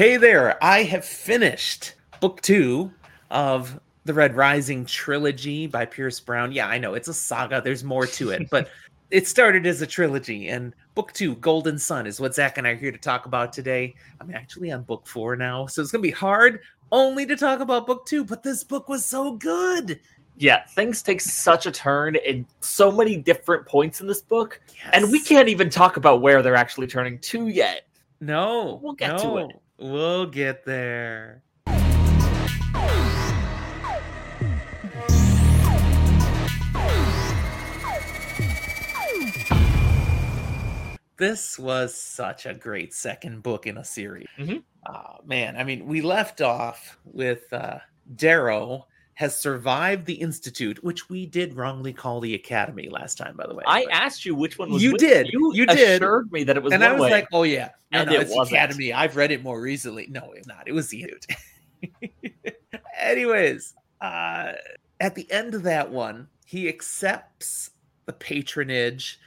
Hey there, I have finished book two of the Red Rising trilogy by Pierce Brown. Yeah, I know it's a saga, there's more to it, but it started as a trilogy, and book two, Golden Son, is what Zach and I are here to talk about today. I'm actually on book four now, so it's gonna be hard only to talk about book two, but this book was so good. Yeah, things take such a turn in so many different points in this book, and we can't even talk about where they're actually turning to yet. No, We'll get to it. We'll get there. This was such a great second book in a series. Mhm. Oh, man, I mean, we left off with uh, Darrow has survived the Institute, which we did wrongly call the Academy last time, by the way. I but- asked you which one was. You which. did. You, You did. assured me that it was. and one I was way. like, oh yeah, no, And no, it it's wasn't. Academy. I've read it more recently. No, it's not. It was the Institute. Anyways, uh, at the end of that one, he accepts the patronage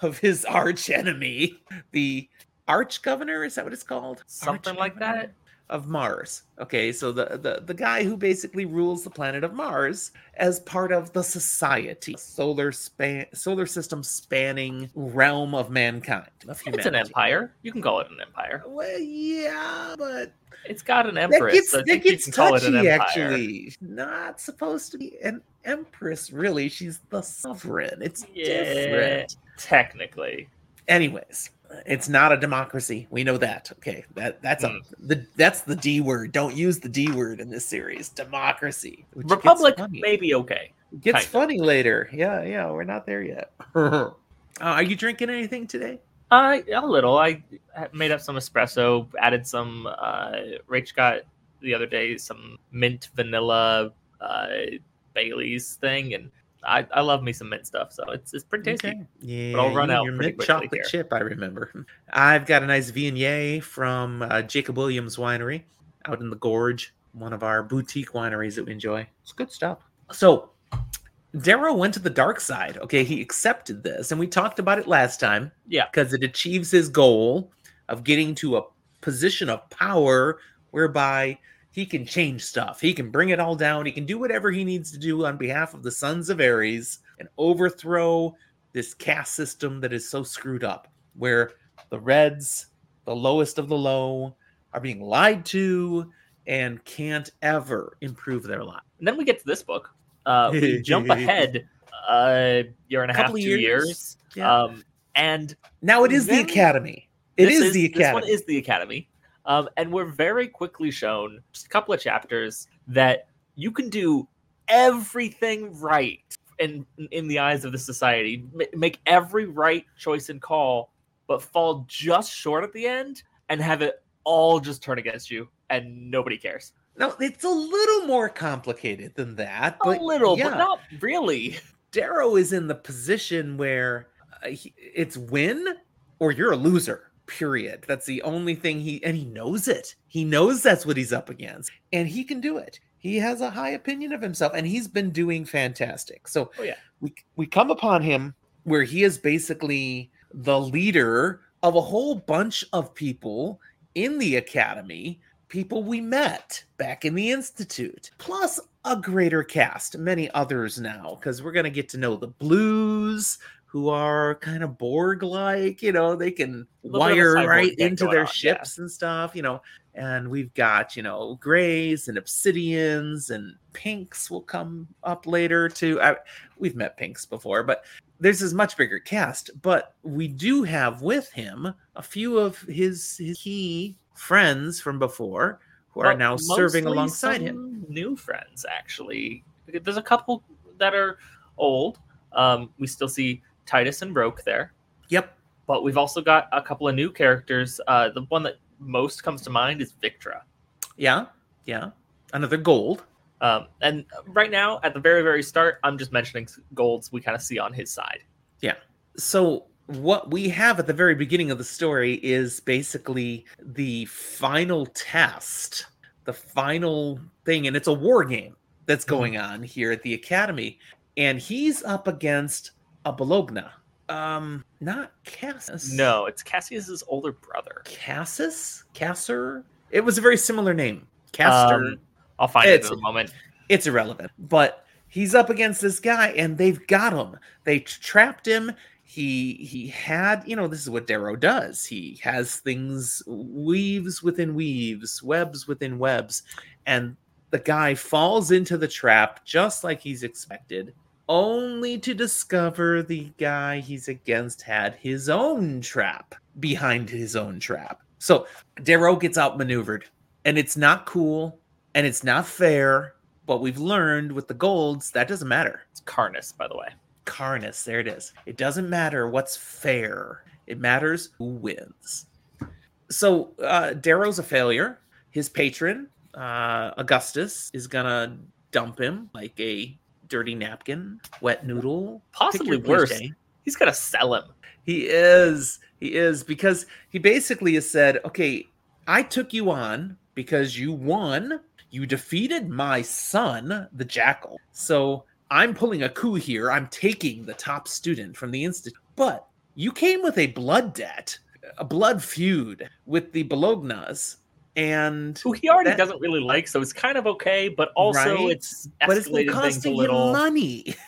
of his arch enemy, the arch governor. Is that what it's called? Something like that? Of Mars. Okay, so the, the the guy who basically rules the planet of Mars as part of the society, solar span, solar system spanning realm of mankind of it's an empire. You can call it an empire. Well, yeah, but It's got an that empress. gets I that gets call it touchy. Actually, not supposed to be an empress. Really, she's the sovereign. It's Yeah, different. technically. Anyways, it's not a democracy. We know that. Okay, that that's Hmm. a the that's the D word. Don't use the D word in this series. Democracy. which Republic funny. may be okay. gets kind of. funny later. Yeah, yeah, we're not there yet. uh, are you drinking anything today? Uh, a little. I made up some espresso, added some. Uh, Rach got the other day some mint vanilla uh, Bailey's thing, and I, I love me some mint stuff, so it's it's pretty tasty. Okay. Yeah, I'll run out Your pretty mint chocolate here. chip, I remember. I've got a nice Viognier from uh, Jacob Williams Winery out in the Gorge, one of our boutique wineries that we enjoy. It's good stuff. So, Darrow went to the dark side. Okay, he accepted this, and we talked about it last time. Yeah. because it achieves his goal of getting to a position of power whereby he can change stuff. He can bring it all down. He can do whatever he needs to do on behalf of the Sons of Ares and overthrow this caste system that is so screwed up, where the Reds, the lowest of the low, are being lied to and can't ever improve their lives. And then we get to this book. Uh, we jump ahead a year and a half, Couple two years. years. Yeah. Um, and now it is the Academy. It is, is, the This one Academy. is the Academy. Um, and we're very quickly shown, just a couple of chapters, that you can do everything right in in the eyes of the society. Ma- Make every right choice and call, but fall just short at the end and have it all just turn against you, and nobody cares. No, it's a little more complicated than that. A But little, yeah, but not really. Darrow is in the position where uh, he, it's win or you're a loser. Period. That's the only thing he and he knows it. He knows that's what he's up against, and he can do it. He has a high opinion of himself, and he's been doing fantastic. So Oh, yeah. we we come upon him where he is basically the leader of a whole bunch of people in the academy, people we met back in the institute, plus a greater cast, many others now, because we're gonna get to know the blues, who are kind of Borg like, you know, they can Little bit of a wire right into their on, yeah. ships and stuff, you know. And we've got, you know, grays and obsidians and pinks will come up later too. I, we've met pinks before, but there's this much bigger cast. But we do have with him a few of his, his key friends from before who are now serving alongside him. New friends, actually. There's a couple that are old. Um, we still see Titus and Roque there, Yep. but we've also got a couple of new characters. Uh, the one that most comes to mind is Victra. Yeah. Yeah. Another gold. Um, and right now, at the very, very start, I'm just mentioning golds we kind of see on his side. Yeah. So what we have at the very beginning of the story is basically the final test the final thing and it's a war game that's going on here at the academy and he's up against a bellona um not cassus No, it's Cassius's older brother. cassus casser It was a very similar name. Castor. Um, I'll find it It's- in a moment. it's irrelevant. But he's up against this guy, and they've got him. They trapped him. He he had, you know, this is what Darrow does. He has things weaves within weaves, webs within webs, and the guy falls into the trap just like he's expected, only to discover the guy he's against had his own trap behind his own trap. So Darrow gets outmaneuvered, and it's not cool, and it's not fair. But we've learned with the golds that doesn't matter. It's Karnus, by the way. Karnus, there it is. It doesn't matter what's fair. It matters who wins. So uh, Darrow's a failure. His patron, uh, Augustus, is gonna dump him like a dirty napkin, wet noodle. Possibly worse. cliche. He's gonna sell him. He is. He is because he basically has said, "Okay, I took you on because you won. You defeated my son, the Jackal. So I'm pulling a coup here. I'm taking the top student from the institute. But you came with a blood debt, a blood feud with the Bellonas, and Who he already That- doesn't really like, so it's kind of okay, but also Right? it's but it's been costing him little. money.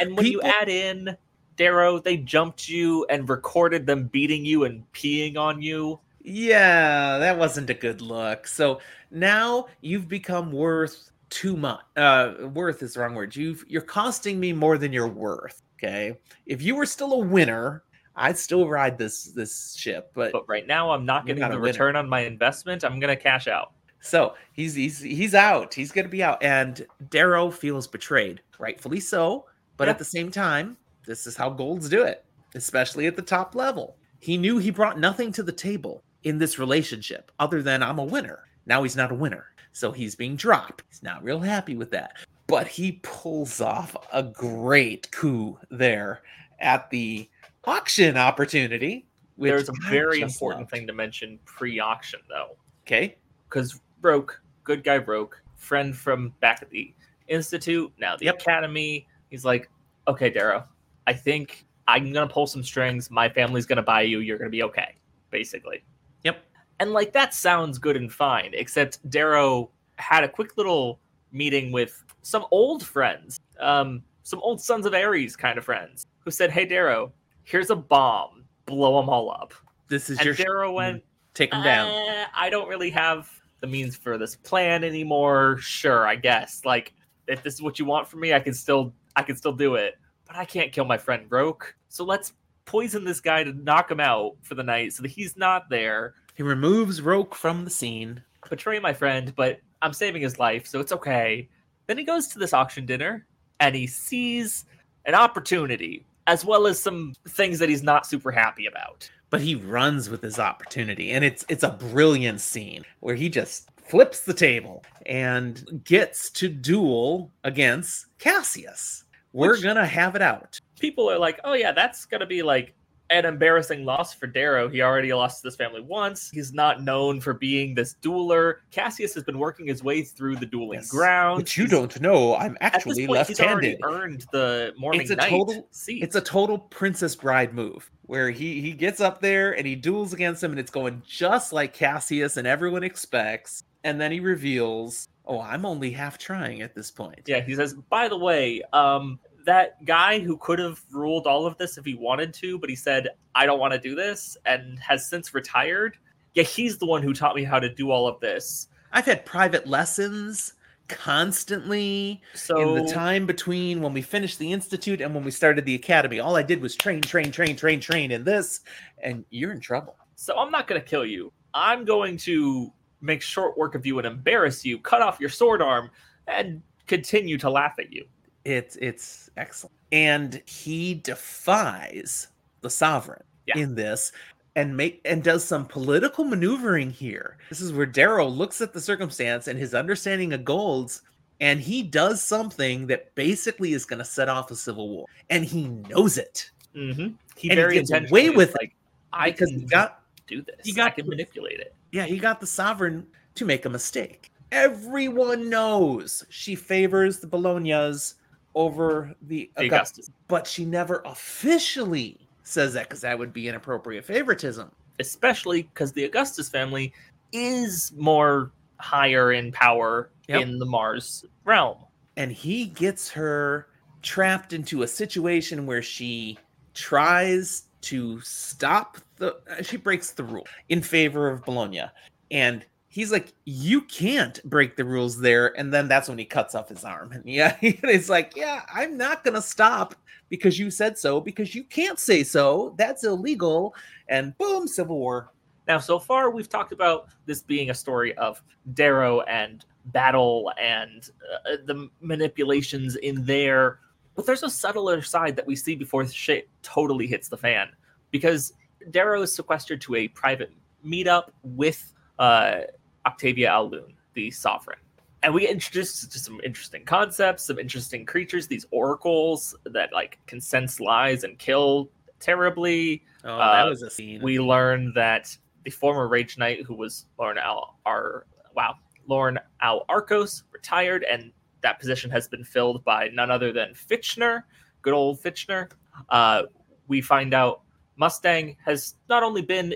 And when you add in Darrow, they jumped you and recorded them beating you and peeing on you. Yeah, that wasn't a good look. So now you've become worth too much. Uh, worth is the wrong word. You've you're costing me more than you're worth. Okay, if you were still a winner, I'd still ride this this ship. But But right now, I'm not getting the return on my investment. I'm gonna cash out. so he's he's he's out. He's gonna be out, and Darrow feels betrayed, rightfully so. But Yeah. at the same time, this is how golds do it, especially at the top level. He knew he brought nothing to the table in this relationship other than I'm a winner. Now he's not a winner. So he's being dropped. He's not real happy with that. But he pulls off a great coup there at the auction opportunity. There's a very important loved. thing to mention pre-auction though, Okay. because Roque, good guy Roque, friend from back at the institute, now the Yep. academy. He's like, okay, Darrow, I think I'm gonna pull some strings. My family's gonna buy you. You're gonna be okay, basically. Yep. And like that sounds good and fine, except Darrow had a quick little meeting with some old friends, um, some old Sons of Ares kind of friends, who said, "Hey, Darrow, here's a bomb. Blow them all up." This is And your Darrow went, take him down. "Uh, I don't really have the means for this plan anymore. Sure, I guess. Like, if this is what you want from me, I can still, I can still do it. But I can't kill my friend Roque. So let's poison this guy to knock him out for the night, so that he's not there. He removes Roque from the scene. Betray my friend, but I'm saving his life, so it's okay. Then he goes to this auction dinner and he sees an opportunity, as well as some things that he's not super happy about. but he runs with his opportunity and it's it's a brilliant scene where he just flips the table and gets to duel against Cassius. We're Which- gonna have it out. people are like, oh yeah, that's gonna be like an embarrassing loss for Darrow. He already lost to this family once. He's not known for being this dueler. Cassius has been working his way through the dueling Yes. ground. But you He's- don't know I'm actually point, he's already left-handed. earned the morning It's a total- seat. It's a total Princess Bride move where he he gets up there and he duels against him and it's going just like Cassius and everyone expects. And then he reveals, "Oh, I'm only half trying at this point." yeah. He says, by the way, um, that guy who could have ruled all of this if he wanted to, but he said, I don't want to do this, and has since retired. Yeah, he's the one who taught me how to do all of this. I've had private lessons constantly So in the time between when we finished the institute and when we started the academy. All I did was train, train, train, train, train in this, and you're in trouble. So I'm not going to kill you. I'm going to make short work of you and embarrass you, cut off your sword arm, and continue to laugh at you. It's it's excellent, and he defies the sovereign Yeah. in this. And make and does some political maneuvering here. This is where Darrow looks at the circumstance and his understanding of golds, and he does something that basically is going to set off a civil war, and he knows it Mm-hmm. He And he very gets away with it like, I because can he got do this. he got I can manipulate it. Yeah, he got the sovereign to make a mistake. Everyone knows she favors the Bellonas over the Augustus, Augustus, but she never officially says that because that would be inappropriate favoritism. especially because the Augustus family is more higher in power Yep. in the Mars realm. and he gets her trapped into a situation where she tries to stop the uh, she breaks the rule in favor of Bellona and he's like you can't break the rules there and then that's when he cuts off his arm and yeah it's like yeah I'm not going to stop because you said so because you can't say so that's illegal and boom civil war Now, so far, we've talked about this being a story of Darrow and battle and uh, the manipulations in there. But there's a subtler side that we see before shit totally hits the fan. Because Darrow is sequestered to a private meetup with uh, Octavia au Lune, the sovereign. And we get introduced to some interesting concepts, some interesting creatures, these oracles that like can sense lies and kill terribly oh Uh, that was a scene we learn that the former Rage Knight, who was Lauren Al Ar wow, Lorn au Arcos, retired, and that position has been filled by none other than Fitchner, good old Fitchner. Uh, we find out Mustang has not only been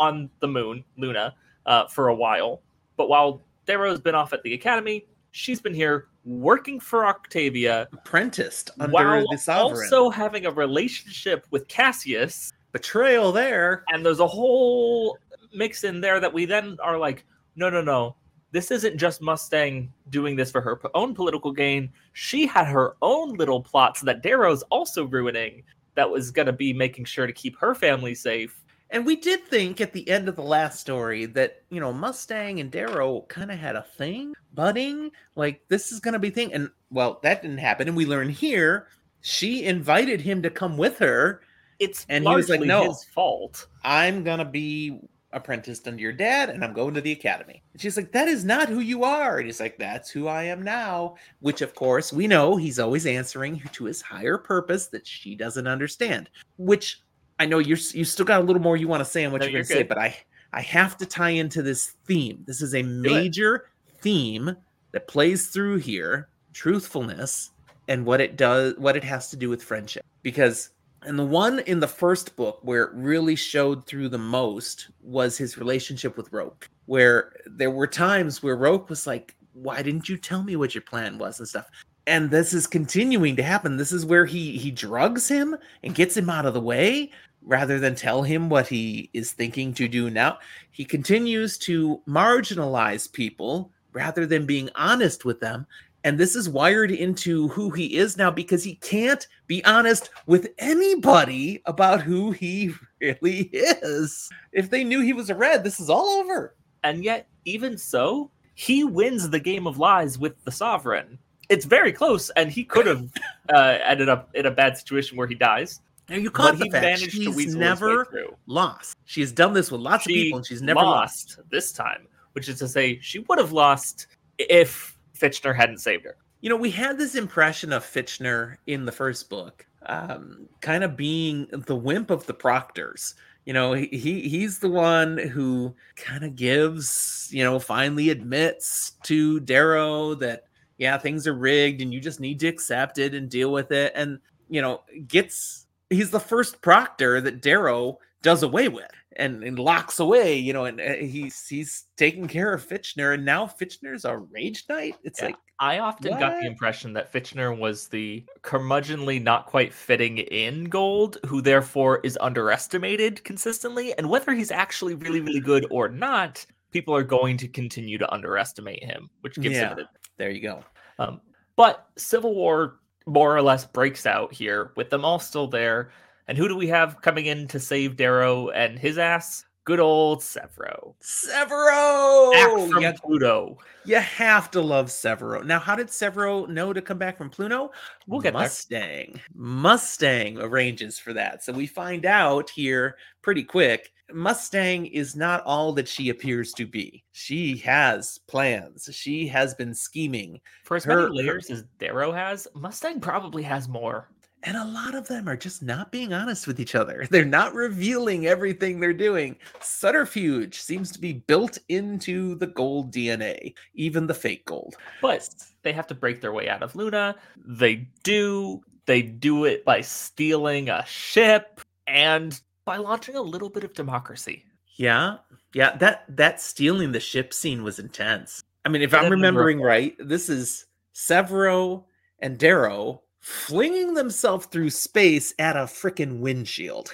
on the moon, Luna, uh, for a while, but while Darrow's been off at the academy, she's been here working for Octavia apprenticed under while the sovereign. also having a relationship with Cassius. Betrayal there. And there's a whole mix in there that we then are like no no no. This isn't just mustang doing this for her own political gain. She had her own little plots that darrow's also ruining that was going to be making sure to keep her family safe And we did think at the end of the last story that, you know, Mustang and Darrow kind of had a thing, budding, like this is going to be thing. And well, that didn't happen. And we learn here she invited him to come with her. it's And he was like, "No." his fault I'm going to be apprenticed under your dad and I'm going to the academy. And she's like, that is not who you are. And he's like, that's who I am now. Which, of course, we know he's always answering to his higher purpose that she doesn't understand. Which I know you're you still got a little more you want to say on what No, you're going to say, but I I have to tie into this theme. This is a major theme that plays through here: truthfulness and what it does, what it has to do with friendship. Because and the one in the first book where it really showed through the most was his relationship with Roque, where there were times where Roque was like, Why didn't you tell me what your plan was and stuff? And this is continuing to happen. This is where he he drugs him and gets him out of the way rather than tell him what he is thinking to do now. He continues to marginalize people rather than being honest with them and this is wired into who he is now because he can't be honest with anybody about who he really is. If they knew he was a red, this is all over. and yet even so he wins the game of lies with the sovereign it's very close and he could have uh, ended up in a bad situation where he dies Now you but caught the fact she's weasel his way never lost. She has done this with lots of people, and she's never lost. lost this time, which is to say, she would have lost if Fitchner hadn't saved her. You know, we had this impression of Fitchner in the first book, um, kind of being the wimp of the proctors. You know, he, he he's the one who kind of gives, you know, finally admits to Darrow that yeah, things are rigged and you just need to accept it and deal with it. And you know, gets he's the first proctor that Darrow does away with and, and locks away. You know, and uh, he's he's taking care of Fitchner, and now Fitchner's a rage knight. It's Yeah. like I often got the impression that Fitchner was the curmudgeonly, not quite fitting in gold, who therefore is underestimated consistently. And whether he's actually really, really good or not, people are going to continue to underestimate him, which gives Yeah. him an there you go. Um, but Civil War more or less breaks out here with them all still there. And who do we have coming in to save Darrow and his ass? Good old Sevro. Sevro. Back from you, Pluto. you have to love Sevro. Now, how did Sevro know to come back from Pluto? We'll get there. Mustang. Mustang arranges for that. So we find out here pretty quick. Mustang is not all that she appears to be. She has plans. She has been scheming. For as Her- many layers as Darrow has, Mustang probably has more. And a lot of them are just not being honest with each other. They're not revealing everything they're doing. Subterfuge seems to be built into the gold DNA, even the fake gold. But they have to break their way out of Luna. They do. They do it by stealing a ship and by launching a little bit of democracy. Yeah, yeah. That that stealing the ship scene was intense. I mean, if I'm remembering right, this is Sevro and Darrow flinging themselves through space at a freaking windshield.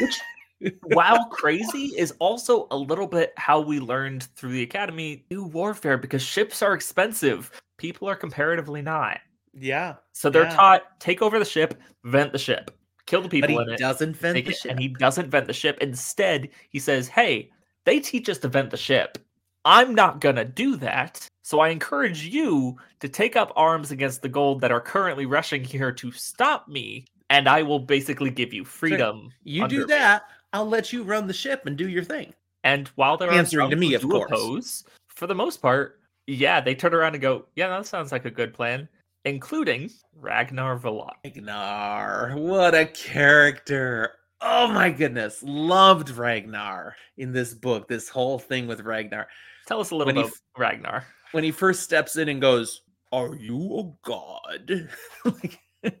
Which, while crazy, is also a little bit how we learned through the academy new warfare because ships are expensive. People are comparatively not. Yeah, So they're Yeah. taught take over the ship, vent the ship, kill the but people he in it, doesn't vent take the it, ship. and he doesn't vent the ship. Instead, he says, "Hey, they teach us to vent the ship. I'm not gonna do that. So I encourage you to take up arms against the gold that are currently rushing here to stop me, and I will basically give you freedom. you under do me." that, I'll let you run the ship and do your thing. And while they're Answering to me, of course. oppose, for the most part, yeah, they turn around and go, "Yeah, that sounds like a good plan," including Ragnar Valois. Ragnar, what a character. Oh my goodness. Loved Ragnar in this book, this whole thing with Ragnar. Tell us a little When he about Ragnar. When he first steps in and goes, Are you a god? like,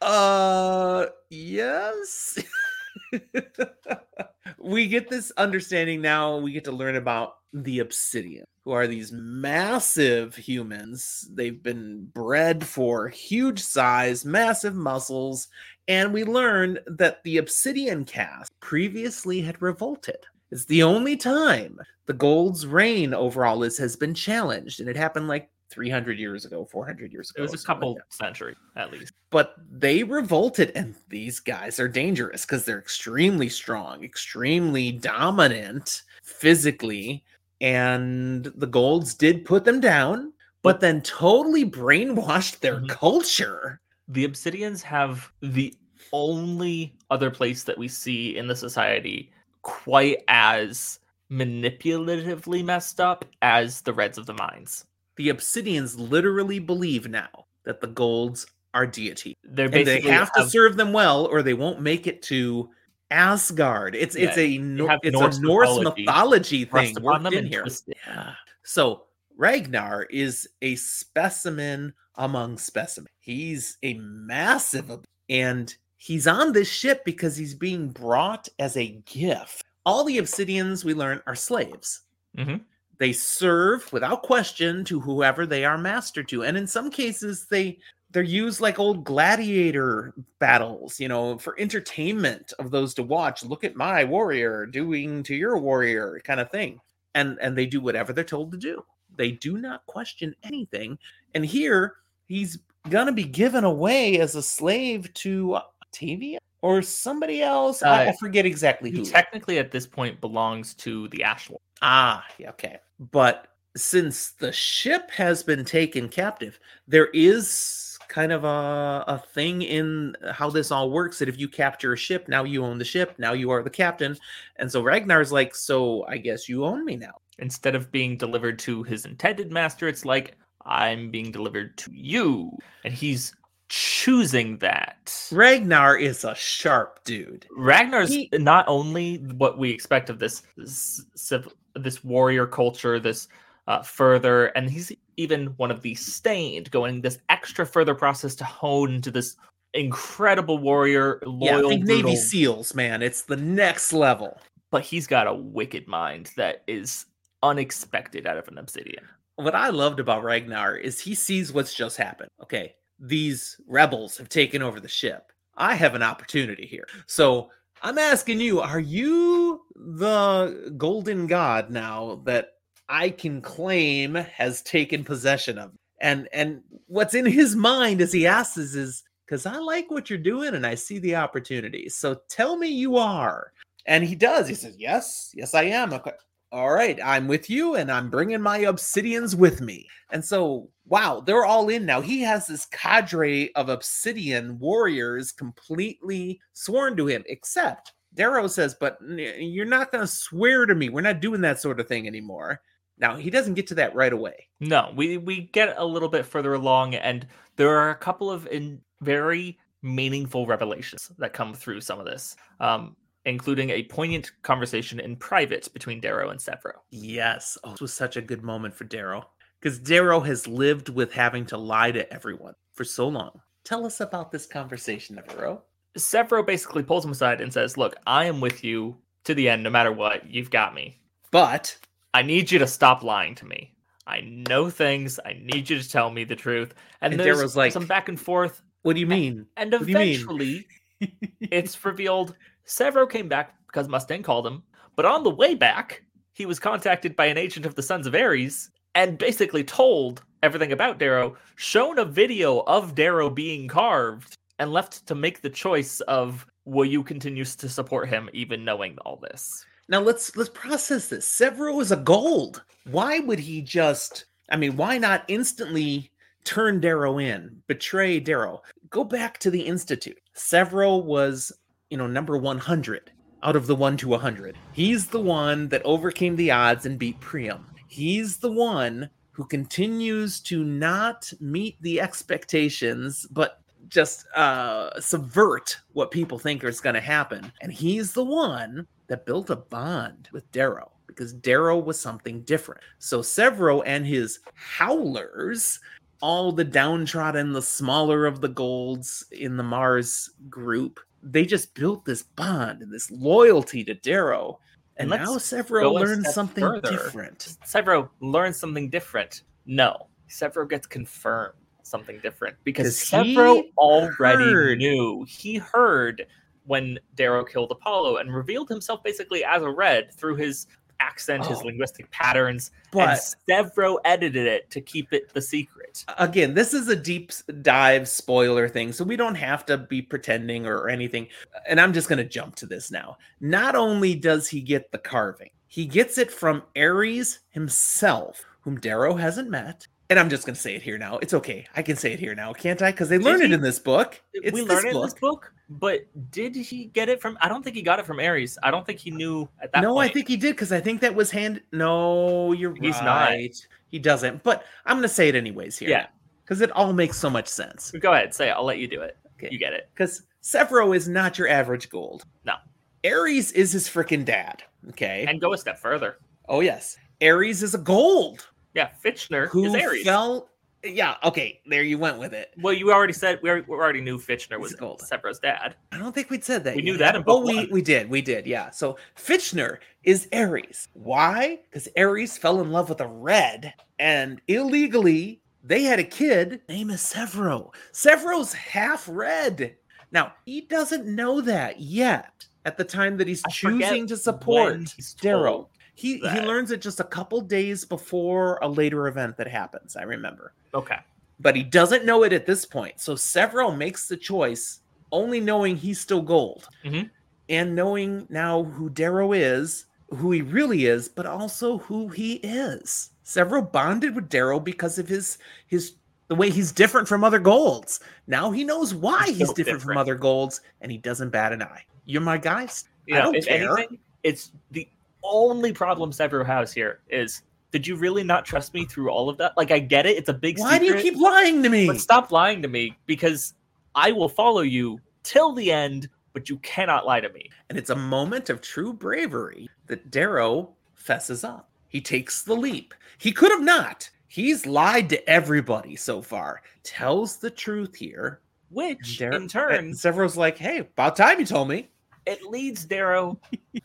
uh, yes. we get this understanding now. We get to learn about the obsidian, who are these massive humans. They've been bred for huge size, massive muscles, and we learn that the obsidian caste previously had revolted. It's the only time the gold's reign over all this has been challenged, and it happened like 300 years ago, 400 years ago. It was a couple like century at least. but they revolted and these guys are dangerous because they're extremely strong extremely dominant physically and the golds did put them down but then totally brainwashed their Mhm. culture the obsidians have the only other place that we see in the society quite as manipulatively messed up as the reds of the mines the obsidians literally believe now that the golds are deity they're and they basically have to serve them well or they won't make it to asgard it's it's a it's Norse a norse mythology mythology thing worked in here. Yeah. So Ragnar is a specimen among specimens. He's a massive, and he's on this ship because he's being brought as a gift. All the Obsidians we learn are slaves. Mhm. They serve without question to whoever they are master to, and in some cases they they're used like old gladiator battles, you know, for entertainment of those to watch. Look at my warrior doing to your warrior, kind of thing and and they do whatever they're told to do. They do not question anything. And here he's gonna be given away as a slave to Octavia or somebody else. I, I Uh, forget exactly he who. technically at this point belongs to the ashwell ah, yeah, okay. But since the ship has been taken captive, there is kind of a, a thing in how this all works that if you capture a ship, now you own the ship, now you are the captain. And so Ragnar's like, so I guess you own me now. instead of being delivered to his intended master it's like i'm being delivered to you and he's choosing that Ragnar is a sharp dude. ragnar's He- not only what we expect of this this, civ- this warrior culture this uh, further and he's even one of the stained going this extra further process to hone into this incredible warrior Yeah, loyal think Navy SEALs, man. It's the next level. but he's got a wicked mind that is unexpected out of an obsidian What I loved about Ragnar is he sees what's just happened. Okay, these rebels have taken over the ship. I have an opportunity here. So I'm asking you, are you the golden god now that I can claim has taken possession of? And and what's in his mind as he asks is, is because I like what you're doing and I see the opportunity. So tell me you are. And he does. He says, Yes, yes, I am. All right, I'm with you and I'm bringing my obsidians with me. And so, wow, they're all in now. He has this cadre of obsidian warriors completely sworn to him, except Darrow says, But you're not going to swear to me. We're not doing that sort of thing anymore. Now, he doesn't get to that right away. No, we we get a little bit further along, and there are a couple of in very meaningful revelations that come through some of this, um, including a poignant conversation in private between Darrow and Sevro. Yes. Oh, this was such a good moment for Darrow because Darrow has lived with having to lie to everyone for so long. Tell us about this conversation, Darrow. Sevro basically pulls him aside and says, "Look, I am with you to the end, no matter what. You've got me. But I need you to stop lying to me. I know things. I need you to tell me the truth. And, And there's Darrow's like- some back and forth. what do you mean? And do you mean? eventually, it's revealed Sevro came back because Mustang called him. But on the way back, he was contacted by an agent of the Sons of Ares and basically told everything about Darrow, shown a video of Darrow being carved, and left to make the choice of will you continue to support him even knowing all this? Now let's let's process this. Sevro is a gold. Why would he just? I mean, why not instantly turn Darrow in, betray Darrow? Go back to the institute. Sevro was, you know, number one hundred out of the one to hundred. He's the one that overcame the odds and beat Priam. He's the one who continues to not meet the expectations, but just uh subvert what people think is going to happen and he's the one that built a bond with darrow because darrow was something different so sevro and his howlers all the downtrodden the smaller of the golds in the mars group they just built this bond and this loyalty to darrow and Let's now sevro go a learned step something further. different Sevro learns something different. No, Sevro gets confirmed something different because Sevro already heard. knew. He heard when Darrow killed Apollo and revealed himself basically as a red through his accent, his Oh. linguistic patterns, but and Sevro edited it to keep it the secret. again, this is a deep dive spoiler thing, so we don't have to be pretending or anything. And I'm just going to jump to this now. Not only does he get the carving, he gets it from Ares himself, whom Darrow hasn't met. And I'm just going to say it here now. It's okay. I can say it here now, can't I? Because they learn it in this book. It's we learn it in this book, but did he get it from? I don't think he got it from Ares. I don't think he knew at that no, point. I think he did because I think that was hand. No, you're He's not. He doesn't. But I'm going to say it anyways here. Yeah. Because it all makes so much sense. Go ahead, say it. I'll let you do it. Okay. You get it. because Sevro is not your average gold. No. Ares is his freaking dad. Okay. And go a step further. oh yes, Ares is a gold Yeah, Fitchner who is Ares. fell. Yeah. Okay. There you went with it. Well, you already said we already, we already knew Fitchner was. Sevro's dad. I don't think we'd said that. We knew that in Oh, book we we did. We did. Yeah. So Fitchner is Ares. Why? Because Ares fell in love with a red, and illegally they had a kid named is Sevro. Sevro's half red. Now he doesn't know that yet. At the time that he's I choosing to support he's Darrow. told He he learns it just a couple days before a later event that happens. I remember Okay. but he doesn't know it at this point. So Sevro makes the choice, only knowing he's still gold, Mhm. and knowing now who Darrow is, who he really is, but also who he is. Sevro bonded with Darrow because of his his the way he's different from other golds. Now he knows why He's he's, so different, from other golds, and he doesn't bat an eye. You're my guys. You I don't if care. anything, it's the only problem Sevro has here is did you really not trust me through all of that? Like I get it, it's a big Why do you keep lying to me? But stop lying to me because I will follow you till the end, but you cannot lie to me. And it's a moment of true bravery that Darrow fesses up. He takes the leap. He could have not. He's lied to everybody so far. Tells the truth here. Which Dar- in turn Sevro's like, hey, about time you told me. It leads Darrow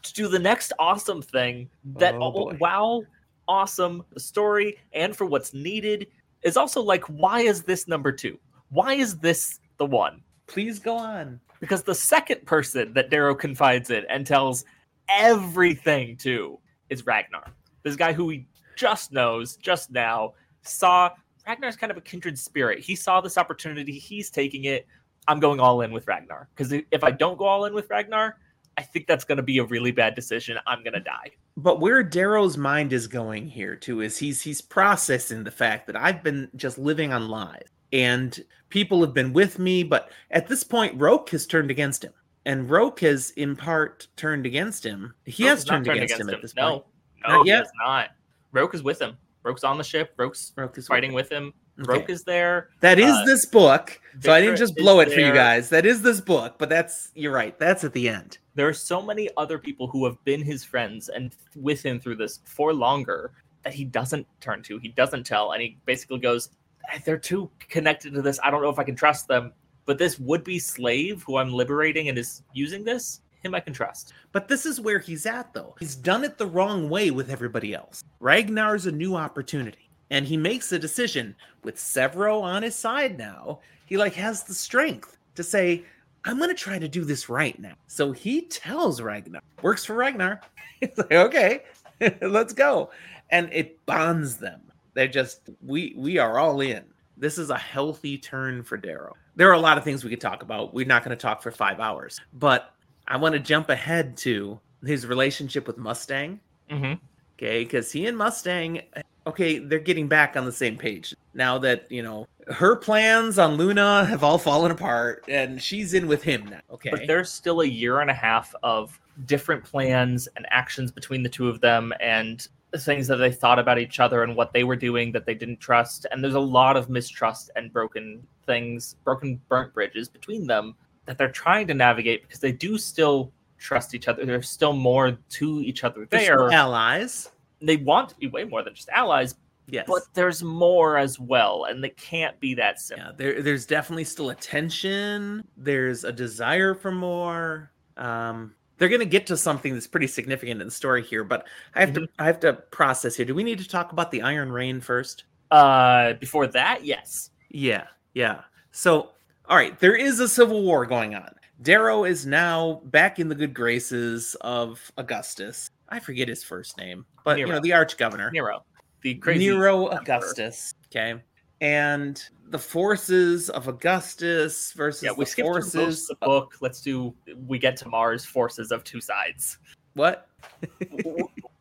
to do the next awesome thing that Oh, wow awesome. The story and for what's needed is also like why is this number two? Why is this the one? Please go on. because the second person that Darrow confides in and tells everything to is Ragnar. This guy who he just knows just now saw Ragnar's kind of a kindred spirit. He saw this opportunity. He's taking it I'm going all in with Ragnar because if I don't go all in with Ragnar I think that's going to be a really bad decision. I'm going to die. But where Darrow's mind is going here too is he's he's processing the fact that I've been just living on lies and people have been with me, but at this point Roque has turned against him. And Roque has in part turned against him. He Roque has not turned against, him, at this no, point. No, Not he has not. Roque is with him. Roque's on the ship. Roque's Roque is fighting with him. Okay. Roque is there. That is uh, this book. So I didn't just blow it for you guys. That is this book, but that's you're right. That's at the end. There are so many other people who have been his friends and with him through this for longer that he doesn't turn to. He doesn't tell, and he basically goes, "Eh, "They're too connected to this. I don't know if I can trust them." But this would-be slave who I'm liberating and is using this, him I can trust. But this is where he's at, though. He's done it the wrong way with everybody else. Ragnar's a new opportunity, and he makes a decision with Sevro on his side now. He like has the strength to say, "I'm going to try to do this right now." So he tells Ragnar, works for Ragnar. He's like, "Okay, let's go," and it bonds them. They're just we we are all in. This is a healthy turn for Darrow. There are a lot of things we could talk about. We're not going to talk for five hours, but I want to jump ahead to his relationship with Mustang. Mm-hmm. Okay, because he and Mustang, okay, they're getting back on the same page now that you know her plans on Luna have all fallen apart, and she's in with him now. Okay, But there's still a year and a half of different plans and actions between the two of them and things that they thought about each other and what they were doing that they didn't trust. And there's a lot of mistrust and broken things, broken burnt bridges between them that they're trying to navigate because they do still trust each other. There's still more to each other They're there. still allies. They want to be way more than just allies, Yes, but there's more as well, and they can't be that simple. yeah, there, there's definitely still a tension. There's a desire for more. Um, they're gonna get to something that's pretty significant in the story here, but I have to I have to process here. Do we need to talk about the Iron Rain first? Uh, before that, yes. Yeah, yeah. So, all right, there is a civil war going on. Darrow is now back in the good graces of Augustus. I forget his first name, but you know the arch governor, Nero, the crazy Nero emperor. Augustus. Okay, and the forces of Augustus versus Yeah, we the skipped through most forces. of the book. Let's do. We get to Mars forces of two sides. What?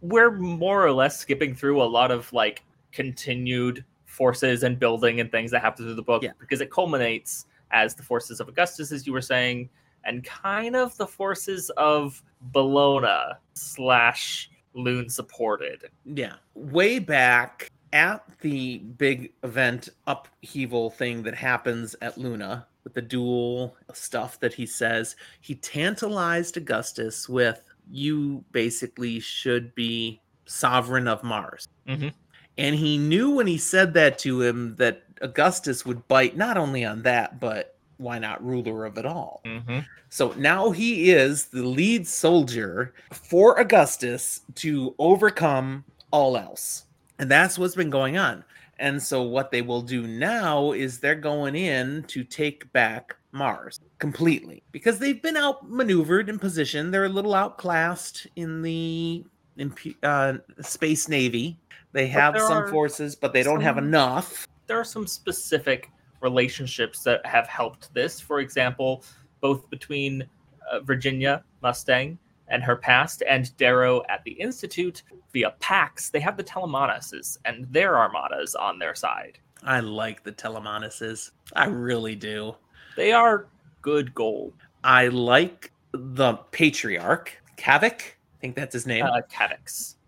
We're more or less skipping through a lot of like continued forces and building and things that happen through the book Yeah. because it culminates as the forces of Augustus, as you were saying, and kind of the forces of Bellona slash Lune supported. Yeah. Way back at the big event upheaval thing that happens at Luna with the duel stuff that he says, he tantalized Augustus with you basically should be sovereign of Mars. Mhm. And he knew when he said that to him that Augustus would bite not only on that, but why not ruler of it all? Mm-hmm. So now he is the lead soldier for Augustus to overcome all else. And that's what's been going on. And so what they will do now is they're going in to take back Mars completely because they've been outmaneuvered in position. They're a little outclassed in the imp- uh, space navy. They have some forces, but they don't have enough. there are some specific relationships that have helped this. For example, both between uh, Virginia Mustang and her past and Darrow at the Institute via Pax, they have the Telemanuses and their armadas on their side. I like the Telemanuses. I really do. They are good gold. I like the patriarch, Kavik. I think that's his name. Uh,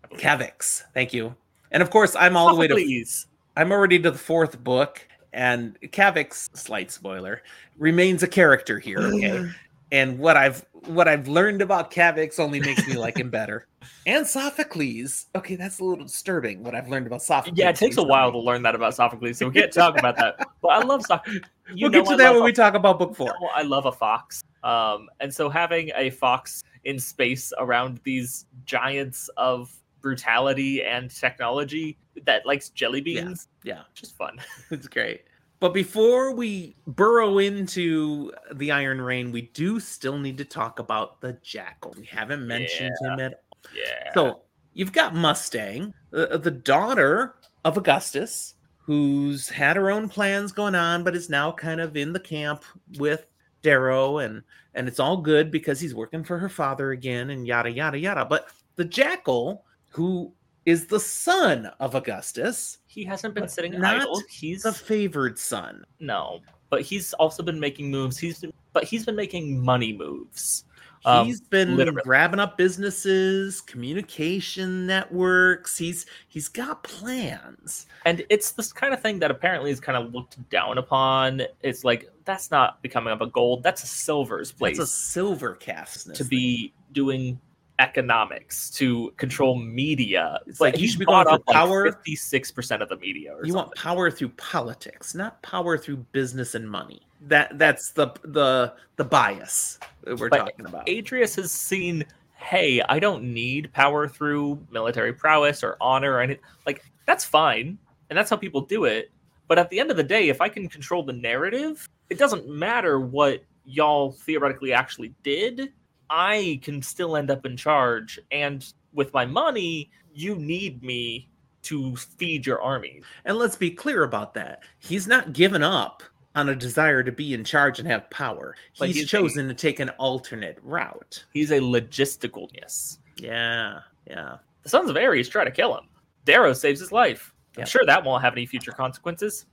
believe. Kavax. Thank you. And of course, I'm all the way to I'm already to the fourth book, and Kavax, slight spoiler, remains a character here. Okay, and what I've what I've learned about Kavax only makes me like him better. And Sophocles. Okay, that's a little disturbing. What I've learned about Sophocles. Yeah, it takes a while to learn that about Sophocles, so we can't talk about that. But I love Sophocles. You We'll get to I that when a- we talk about book four. know I love a fox. Um, and so having a fox in space around these giants of brutality and technology that likes jelly Yeah, beans, yeah. just fun. It's great. But before we burrow into the Iron Rain, we do still need to talk about the Jackal. We haven't mentioned him at all. Yeah. So you've got Mustang, the, the daughter of Augustus, who's had her own plans going on, but is now kind of in the camp with Darrow, and and it's all good because he's working for her father again, and yada yada yada. But the Jackal, who is the son of Augustus, he hasn't been sitting not idle. He's the favored son. no, but he's also been making moves. He's been, but he's been making money moves. Um, He's been literally. grabbing up businesses, communication networks. He's he's got plans. and it's this kind of thing that apparently is kind of looked down upon. It's like that's not becoming up a gold. That's a silver's place. That's a silver caste to be doing economics to control media. It's but like you should be going up power. like fifty six percent of the media. Or you want power through politics, not power through business and money. That that's the the the bias that we're But talking about. Adrius has seen, hey, I don't need power through military prowess or honor or anything. Like, that's fine. And that's how people do it. But at the end of the day, if I can control the narrative, it doesn't matter what y'all theoretically actually did. I can still end up in charge. And with my money, you need me to feed your army. And let's be clear about that. He's not given up on a desire to be in charge and have power. He's he's a- chosen to take an alternate route. He's a logisticalness. Yeah, yeah. The Sons of Ares try to kill him. Darrow saves his life. I'm sure that won't have any future consequences.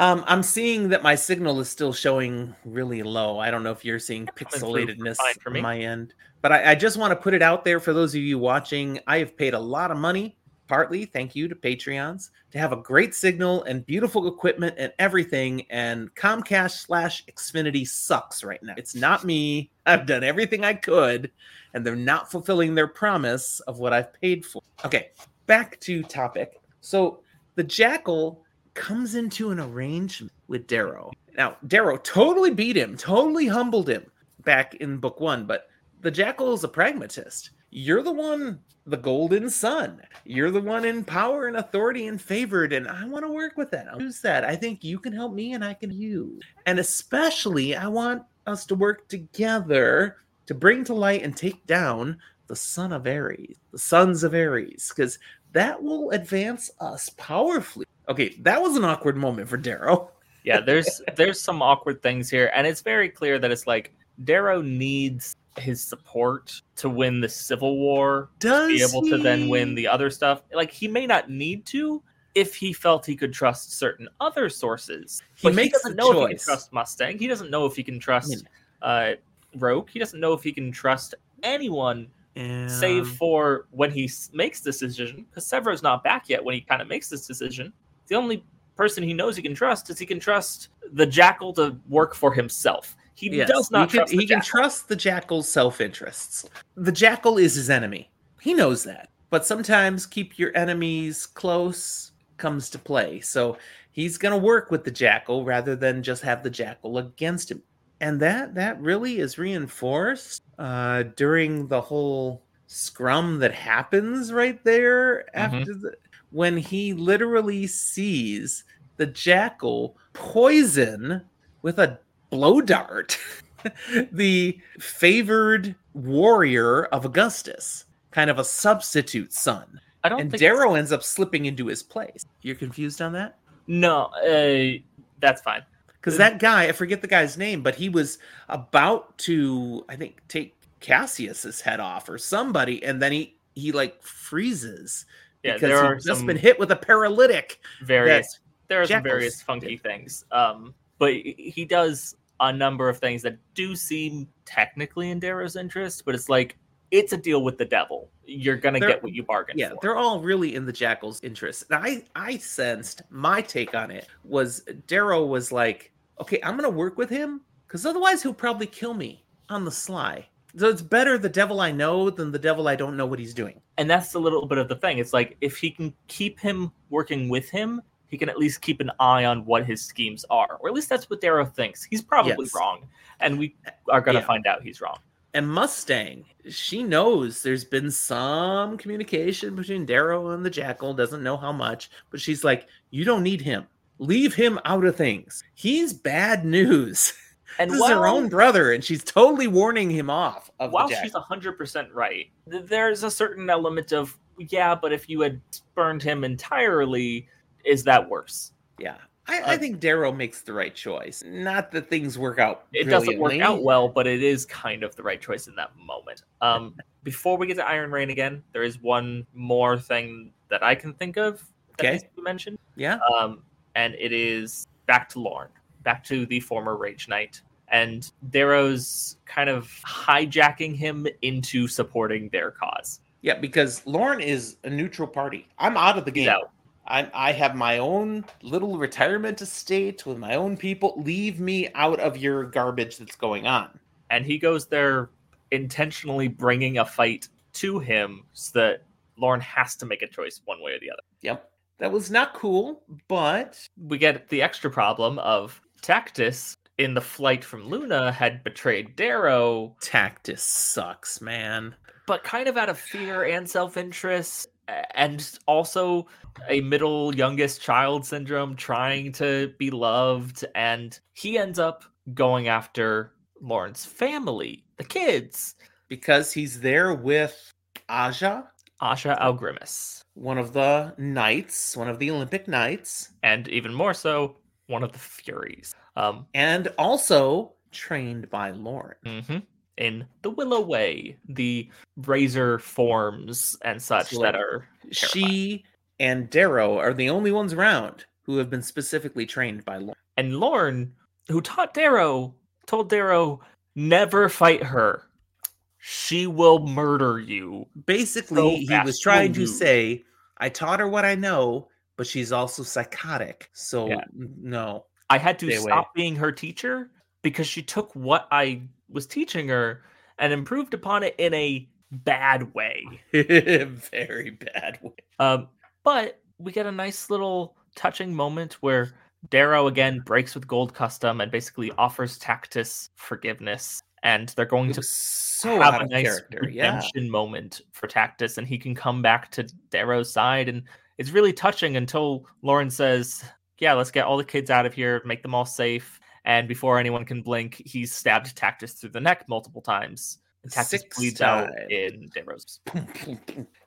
Um, I'm seeing that my signal is still showing really low. I don't know if you're seeing pixelatedness fine for me. on my end, but I, I just want to put it out there for those of you watching. I have paid a lot of money, partly thank you to Patreons, to have a great signal and beautiful equipment and everything. And Comcast slash Xfinity sucks right now. It's not me. I've done everything I could, and they're not fulfilling their promise of what I've paid for. Okay, back to topic. So the Jackal comes into an arrangement with Darrow. Now, Darrow totally beat him, totally humbled him back in book one, but the Jackal is a pragmatist. You're the one, the golden son. You're the one in power and authority and favored, and I want to work with that. I'll use that. I think you can help me and I can you. And especially, I want us to work together to bring to light and take down the son of Ares, the sons of Ares, because that will advance us powerfully. Okay, that was an awkward moment for Darrow. Yeah, there's there's some awkward things here, and it's very clear that it's like Darrow needs his support to win the Civil War, Does be able to then win the other stuff. Like he may not need to if he felt he could trust certain other sources. He But makes doesn't the know if he can choice. trust Mustang. He doesn't know if he can trust uh, Roque. He doesn't know if he can trust anyone And- save for when he makes this decision because Sevro's not back yet when he kind of makes this decision the only person he knows he can trust is he can trust the jackal to work for himself he Yes, does not he can, trust the he can trust the jackal's self-interests. The jackal is his enemy. He knows that. But sometimes keep your enemies close comes to play. So he's going to work with the jackal rather than just have the jackal against him. And that that really is reinforced uh, during the whole scrum that happens right there after the, when he literally sees the jackal poison with a blow dart the favored warrior of Augustus, kind of a substitute son. i don't And Darrow ends up slipping into his place. You're confused on that? no uh, that's fine Because that guy, I forget the guy's name, but he was about to, I think, take Cassius's head off or somebody, and then he he like freezes yeah because there are he's just been hit with a paralytic. various there are some various funky things um but he he does a number of things that do seem technically in Darrow's interest but it's like it's a deal with the devil you're gonna They're- get what you bargained Yeah, for they're all really in the Jackal's interest. And I I sensed my take on it was Darrow was like, okay, I'm gonna work with him because otherwise he'll probably kill me on the sly. So it's better the devil I know than the devil I don't know what he's doing. and that's a little bit of the thing. It's like if he can keep him working with him, he can at least keep an eye on what his schemes are, or at least that's what Darrow thinks. He's probably Yes. wrong, and we are going to Yeah. find out he's wrong. And Mustang, she knows there's been some communication between Darrow and the Jackal, doesn't know how much, but she's like, you don't need him. Leave him out of things. He's bad news. And this is her own brother, and she's totally warning him off of while she's hundred percent right, there's a certain element of yeah, but if you had spurned him entirely, is that worse? Yeah. I, I Uh, think Darrow makes the right choice. Not that things work out. It doesn't work out well, but it is kind of the right choice in that moment. Um, before we get to Iron Rain again, there is one more thing that I can think of that Okay. needs to be mentioned. Yeah. um, and it is back to Lorn, back to the former Rage Knight, and Darrow's kind of hijacking him into supporting their cause. Yeah, because Lorn is a neutral party. I'm out of the game. out. I, I have my own little retirement estate with my own people. Leave me out of your garbage that's going on. and he goes there intentionally bringing a fight to him so that Lorn has to make a choice one way or the other. Yep. That was not cool, but We get the extra problem of Tactus in the flight from Luna had betrayed Darrow, Tactus sucks, man. but kind of out of fear and self interest, and also a middle youngest child syndrome, trying to be loved. And he ends up going after Lorn's family, the kids, Because he's there with Aja, Asha au Grimmus, one of the knights, one of the Olympic knights, and even more so, one of the Furies. Um, and also trained by Lorn. mhm, In the Willow Way, the razor forms and such So, that are She and Darrow are the only ones around who have been specifically trained by Lorn. And Lorn, who taught Darrow, told Darrow, never fight her. She will murder you. Basically, So he was trying to say, I taught her what I know, but she's also psychotic. So, Yeah. no. I had to Stay away. stop being her teacher because she took what I was teaching her and improved upon it in a bad way. Very bad way. Um, but we get a nice little touching moment where Darrow again breaks with Gold Custom and basically offers Tactus forgiveness. And they're going to so have a nice character. Yeah. redemption moment for Tactus, and he can come back to Darrow's side, and it's really touching until Lorn says, "Yeah, let's get all the kids out of here, make them all safe." And before anyone can blink, he's stabbed Tactus through the neck multiple times. And Tactus Six bleeds out in Darrow's.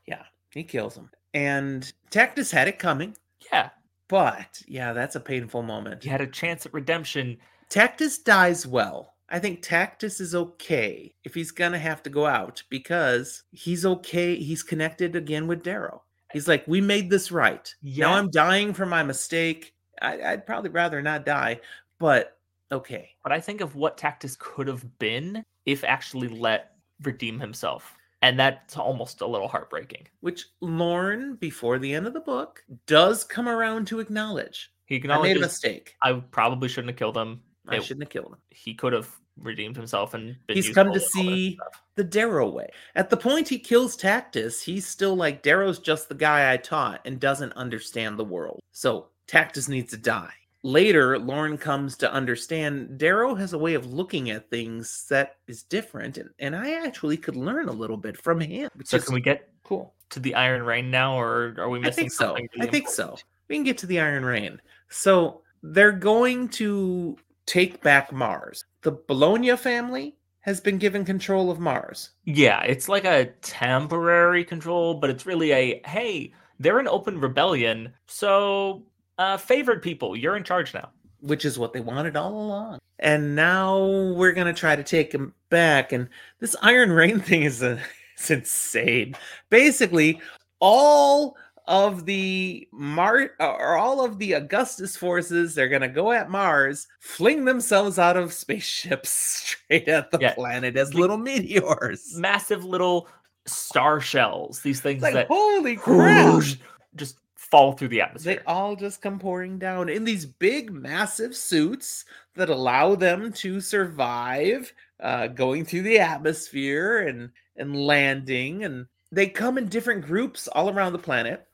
yeah, he kills him. And Tactus had it coming, Yeah, but yeah, that's a painful moment. he had a chance at redemption. Tactus dies well. I think Tactus is okay if he's gonna have to go out because he's okay. He's connected again with Darrow. He's like, we made this right. Yeah. Now I'm dying for my mistake. I, I'd probably rather not die, but okay. But I think of what Tactus could have been if actually let redeem himself. And that's almost a little heartbreaking. Which Lorn, before the end of the book, does come around to acknowledge. He I made a mistake. I probably shouldn't have killed him. I It- shouldn't have killed him. he could have redeemed himself and been He's come to useful all that see. The Darrow way. At the point he kills Tactus, he's still like Darrow's just the guy I taught and doesn't understand the world. So Tactus needs to die. Later, Lorn comes to understand Darrow has a way of looking at things that is different, and, and I actually could learn a little bit from him. So can we get cool. to the Iron Rain now, or are we missing I think so. something? I really think so. We can get to the Iron Rain. So they're going to take back Mars. The Bellona family has been given control of Mars. Yeah, it's like a temporary control, but it's really a hey, they're an open rebellion, so uh favored people, you're in charge now. which is what they wanted all along. And now we're gonna try to take him back. And this Iron Rain thing is a, it's insane. Basically, all of the Mar or all of the Augustus forces, they're gonna go at Mars, fling themselves out of spaceships straight at the Yeah. planet as little meteors. Massive little star shells, these things like that holy crap! whoosh, just fall through the atmosphere. They all just come pouring down in these big, massive suits that allow them to survive uh, going through the atmosphere and and landing. And they come in different groups all around the planet.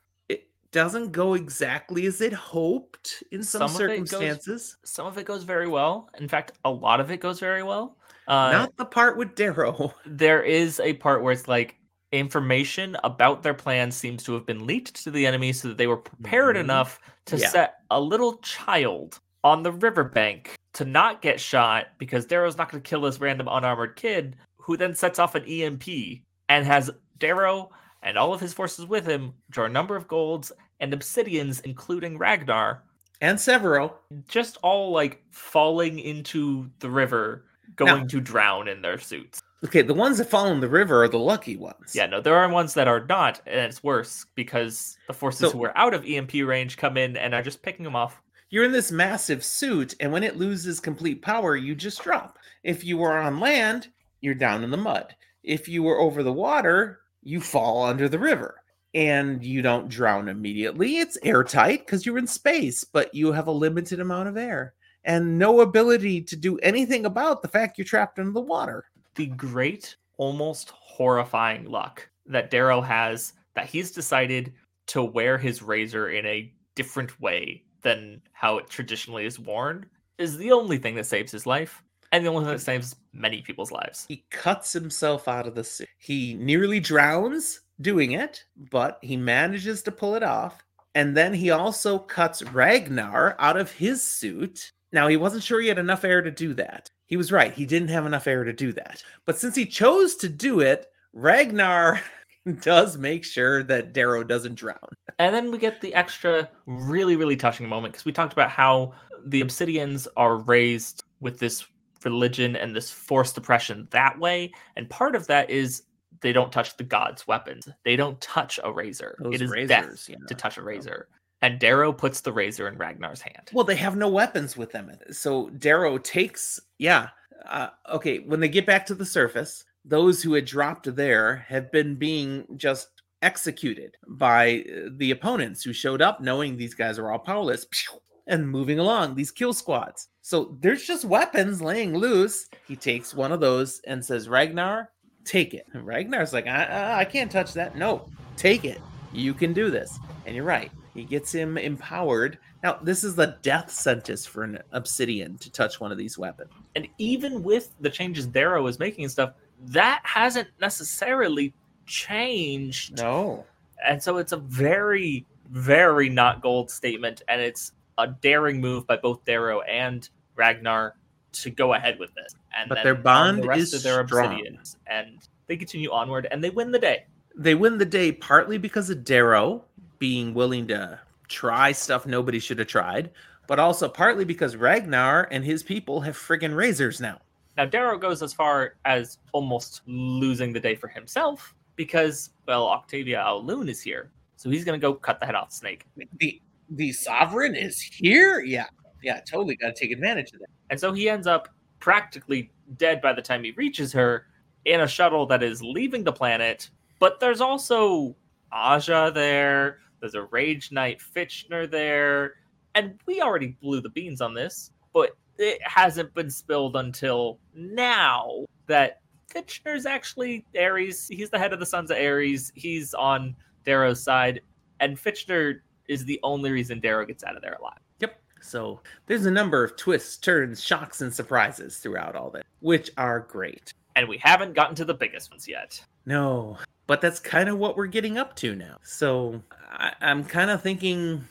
Doesn't go exactly as it hoped in some, Some of goes- circumstances. Some of it goes very well. In fact, a lot of it goes very well. Uh, Not the part with Darrow. there is a part where it's like information about their plans seems to have been leaked to the enemy so that they were prepared Mhm. enough to Yeah. set a little child on the riverbank to not get shot because Darrow's not going to kill this random unarmored kid who then sets off an EMP and has Darrow and all of his forces with him draw a number of golds and obsidians including Ragnar And Sevro. just all like falling into the river going to drown in their suits. Okay, the ones that fall in the river are the lucky ones. Yeah, no, there are ones that are not, and it's worse because the forces So- who are out of EMP range come in and are just picking them off. You're in this massive suit, and when it loses complete power, you just drop. If you were on land, you're down in the mud. If you were over the water, you fall under the river. And you don't drown immediately. It's airtight because you're in space, but you have a limited amount of air and no ability to do anything about the fact you're trapped under the water. The great, almost horrifying luck that Darrow has that he's decided to wear his razor in a different way than how it traditionally is worn is the only thing that saves his life and the only thing that saves many people's lives. He cuts himself out of the suit. He nearly drowns doing it, but he manages to pull it off. And then he also cuts Ragnar out of his suit. Now, he wasn't sure he had enough air to do that. He was right. He didn't have enough air to do that. But since he chose to do it, Ragnar does make sure that Darrow doesn't drown. And then we get the extra, really, really touching moment because we talked about how the Obsidians are raised with this religion and this forced oppression that way. And part of that is they don't touch the gods' weapons. They don't touch a razor. Those it is razors, death yeah. to touch a razor. And Darrow puts the razor in Ragnar's hand. Well, they have no weapons with them. So Darrow takes, yeah. Uh, okay, when they get back to the surface, those who had dropped there have been being just executed by uh, the opponents who showed up knowing these guys are all powerless and moving along these kill squads. So there's just weapons laying loose. He takes one of those and says, Ragnar, take it. And Ragnar's like, I, I, I can't touch that. No, take it. You can do this. And you're right. He gets him empowered. Now, this is the death sentence for an obsidian to touch one of these weapons. And even with the changes Darrow is making and stuff, that hasn't necessarily changed. No. And so it's a very, very not gold statement. And it's a daring move by both Darrow and Ragnar to go ahead with this. And But their bond the rest is of their strong. obsidians. And they continue onward and they win the day. They win the day partly because of Darrow being willing to try stuff nobody should have tried, but also partly because Ragnar and his people have friggin' razors now. Now Darrow goes as far as almost losing the day for himself because, well, Octavia au Lune is here. So he's gonna go cut the head off snake. The the sovereign is here? Yeah. Yeah, totally gotta take advantage of that. And so he ends up practically dead by the time he reaches her in a shuttle that is leaving the planet. But there's also Aja there, there's a Rage Knight Fitchner there, and we already blew the beans on this, but it hasn't been spilled until now that Fitchner's actually Ares. He's the head of the Sons of Ares. He's on Darrow's side, and Fitchner is the only reason Darrow gets out of there alive. Yep. So there's a number of twists, turns, shocks, and surprises throughout all this, which are great. And we haven't gotten to the biggest ones yet. No, but that's kind of what we're getting up to now. So I, I'm kind of thinking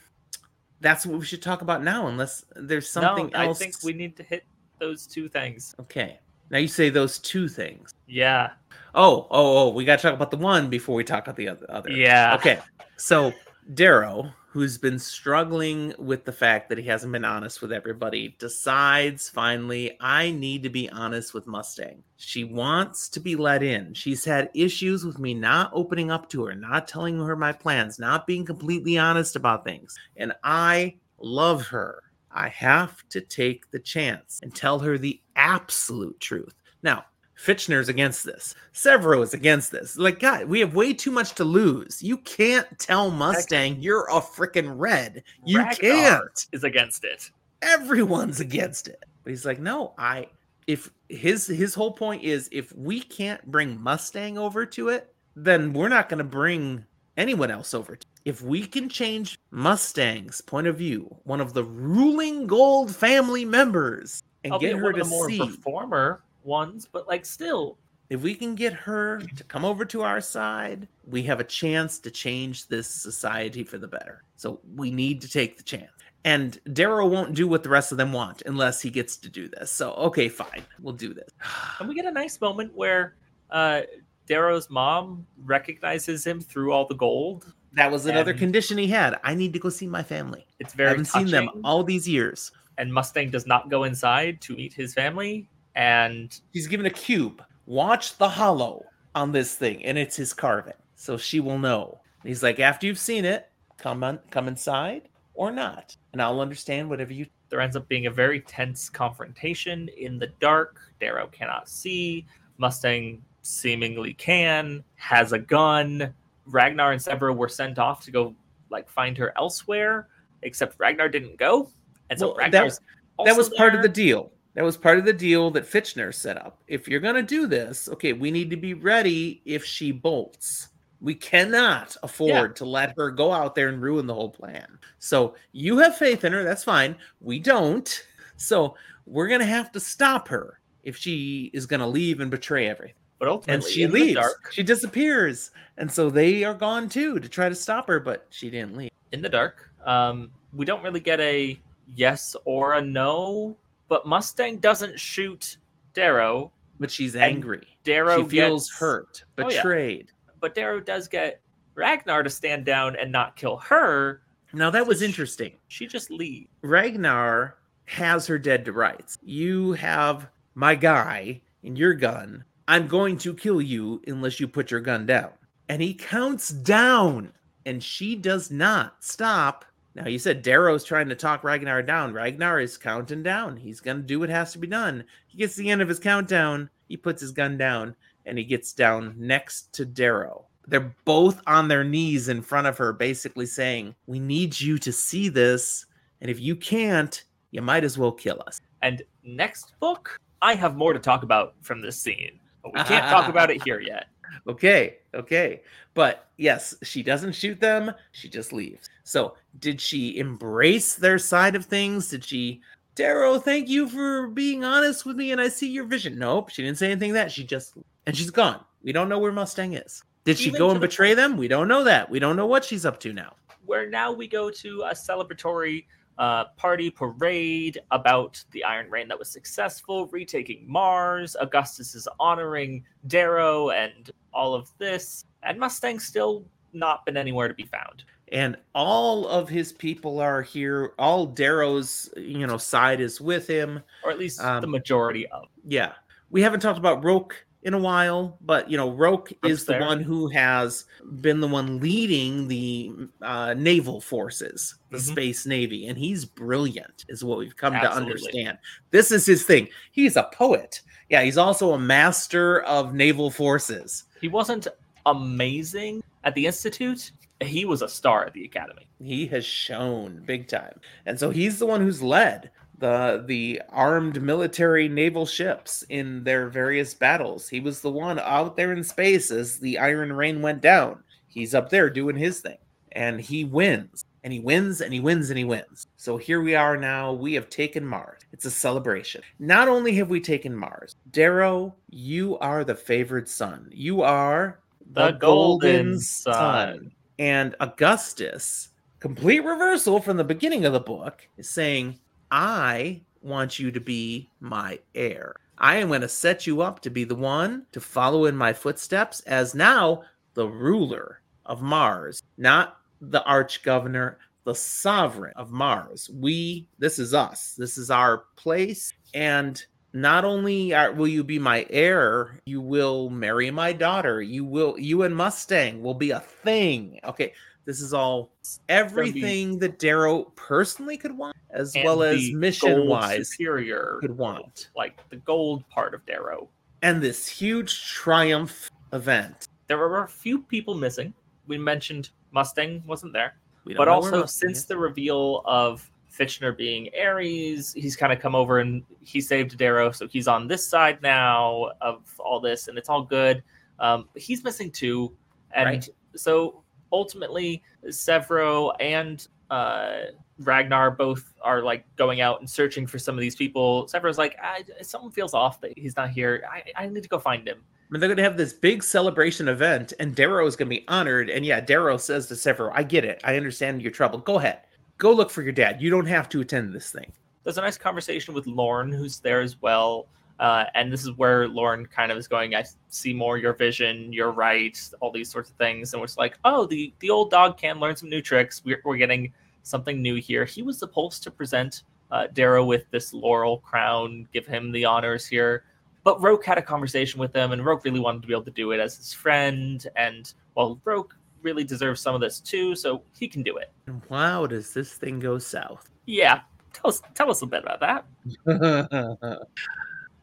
that's what we should talk about now, unless there's something no, else. I think we need to hit those two things. Okay. Now you say those two things. Yeah. Oh, oh, oh, we got to talk about the one before we talk about the other. other. Yeah. Okay. So Darrow, who's been struggling with the fact that he hasn't been honest with everybody, decides finally, I need to be honest with Mustang. She wants to be let in. She's had issues with me not opening up to her, not telling her my plans, not being completely honest about things. And I love her. I have to take the chance and tell her the absolute truth. Now, Fitchner's against this. Sevro is against this. Like, God, we have way too much to lose. You can't tell Mustang you're a freaking red. You Ragnar can't. Is against it. Everyone's against it. But he's like, no, I if his his whole point is if we can't bring Mustang over to it, then we're not gonna bring anyone else over to if we can change Mustang's point of view, one of the ruling gold family members, and Albeit get her to of the more see performer ones, but like still, if we can get her to come over to our side, we have a chance to change this society for the better. So we need to take the chance. And Darrow won't do what the rest of them want unless he gets to do this. So okay, fine, we'll do this. and we get a nice moment where uh Darrow's mom recognizes him through all the gold. That was another condition he had. I need to go see my family. It's I very haven't seen them all these years. and Mustang does not go inside to meet his family. And He's given a cube. Watch the hollow on this thing, and it's his carving, so she will know. He's like, after you've seen it, come on, come inside or not, and I'll understand whatever you. there ends up being a very tense confrontation in the dark. Darrow cannot see. Mustang seemingly can, has a gun. Ragnar and Sevro were sent off to go like find her elsewhere, except Ragnar didn't go. And so Well, that- Ragnar's that was also part of the deal. That was part of the deal that Fitchner set up. If you're gonna do this, okay, we need to be ready if she bolts. We cannot afford to let her go out there and ruin the whole plan. So you have faith in her. That's fine. We don't. So we're going to have to stop her if she is going to leave and betray everything. But ultimately, And she in the leaves. dark, She disappears. And so they are gone too to try to stop her, but she didn't leave. in the dark. Um, we don't really get a yes or a no, but Mustang doesn't shoot Darrow. But she's angry. Darrow she feels gets- hurt, Oh, yeah. betrayed. but Darrow does get Ragnar to stand down and not kill her. Now that was Sh- interesting. She just leaves. Ragnar has her dead to rights. You have my guy in your gun. I'm going to kill you unless you put your gun down. And he counts down, and she does not stop. Now, you said Darrow's trying to talk Ragnar down. Ragnar is counting down. He's going to do what has to be done. He gets the end of his countdown. He puts his gun down, and he gets down next to Darrow. They're both on their knees in front of her, basically saying, We need you to see this. And if you can't, you might as well kill us. And next book, I have more to talk about from this scene, but we can't talk about it here yet. Okay, okay. But yes, she doesn't shoot them, she just leaves. So, did she embrace their side of things? Did she, Darrow, thank you for being honest with me and I see your vision? Nope, she didn't say anything that. She just, and she's gone. We don't know where Mustang is. Did she Even go and the betray them? We don't know that. We don't know what she's up to now. Where now we go to a celebratory uh, party parade about the Iron Rain that was successful, retaking Mars. Augustus is honoring Darrow and all of this, and Mustang's still not been anywhere to be found. and all of his people are here all darrow's you know side is with him Or at least the Um, majority of. yeah we haven't talked about Roque in a while but you know Roque Roque's is the there. one who has been the one leading the uh, naval forces the Mhm. space navy and he's brilliant is what we've come to understand this is his thing he's a poet yeah he's also a master of naval forces He wasn't amazing at the Institute. He was a star at the Academy. he has shown big time and so he's the one who's led the the armed military naval ships in their various battles. He was the one out there in space as the iron rain went down. He's up there doing his thing. And he wins. And he wins and he wins and he wins. So here we are now. We have taken mars. It's a celebration. Not only have we taken mars darrow you are the favored son you are The Golden Son. and Augustus, complete reversal from the beginning of the book, is saying, I want you to be my heir. I am going to set you up to be the one to follow in my footsteps as now the ruler of Mars, not the arch governor, the sovereign of Mars. We, this is us. This is our place. And not only are, will you be my heir, you will marry my daughter. You will, you and Mustang will be a thing. Okay. This is all everything that Darrow personally could want, as well as mission wise superior could want. like the gold part of Darrow. And this huge triumph event. There were a few people missing. We mentioned Mustang wasn't there, but also since is. the reveal of Fitchner being Ares, he's kind of come over and he saved Darrow, so he's on this side now of all this, and it's all good. Um, he's missing too, and Right. so ultimately, Sevro and uh, Ragnar both are like going out and searching for some of these people. Sevro's like, I, something feels off that he's not here. I, I need to go find him. I mean, they're going to have this big celebration event, and Darrow is going to be honored. And yeah, Darrow says to Sevro, I get it. I understand your trouble. Go ahead. Go look for your dad. You don't have to attend this thing. There's a nice conversation with Lorn, who's there as well. Uh, and this is where Lorn kind of is going, I see more your vision, you're right, all these sorts of things. And it's like, oh, the, the old dog can learn some new tricks. We're, we're getting something new here. He was supposed to present uh, Darrow with this laurel crown, give him the honors here. But Roque had a conversation with him, and Roque really wanted to be able to do it as his friend. And well, Roque really deserves some of this too, so he can do it. And wow, does this thing go south? Yeah, tell us tell us a bit about that.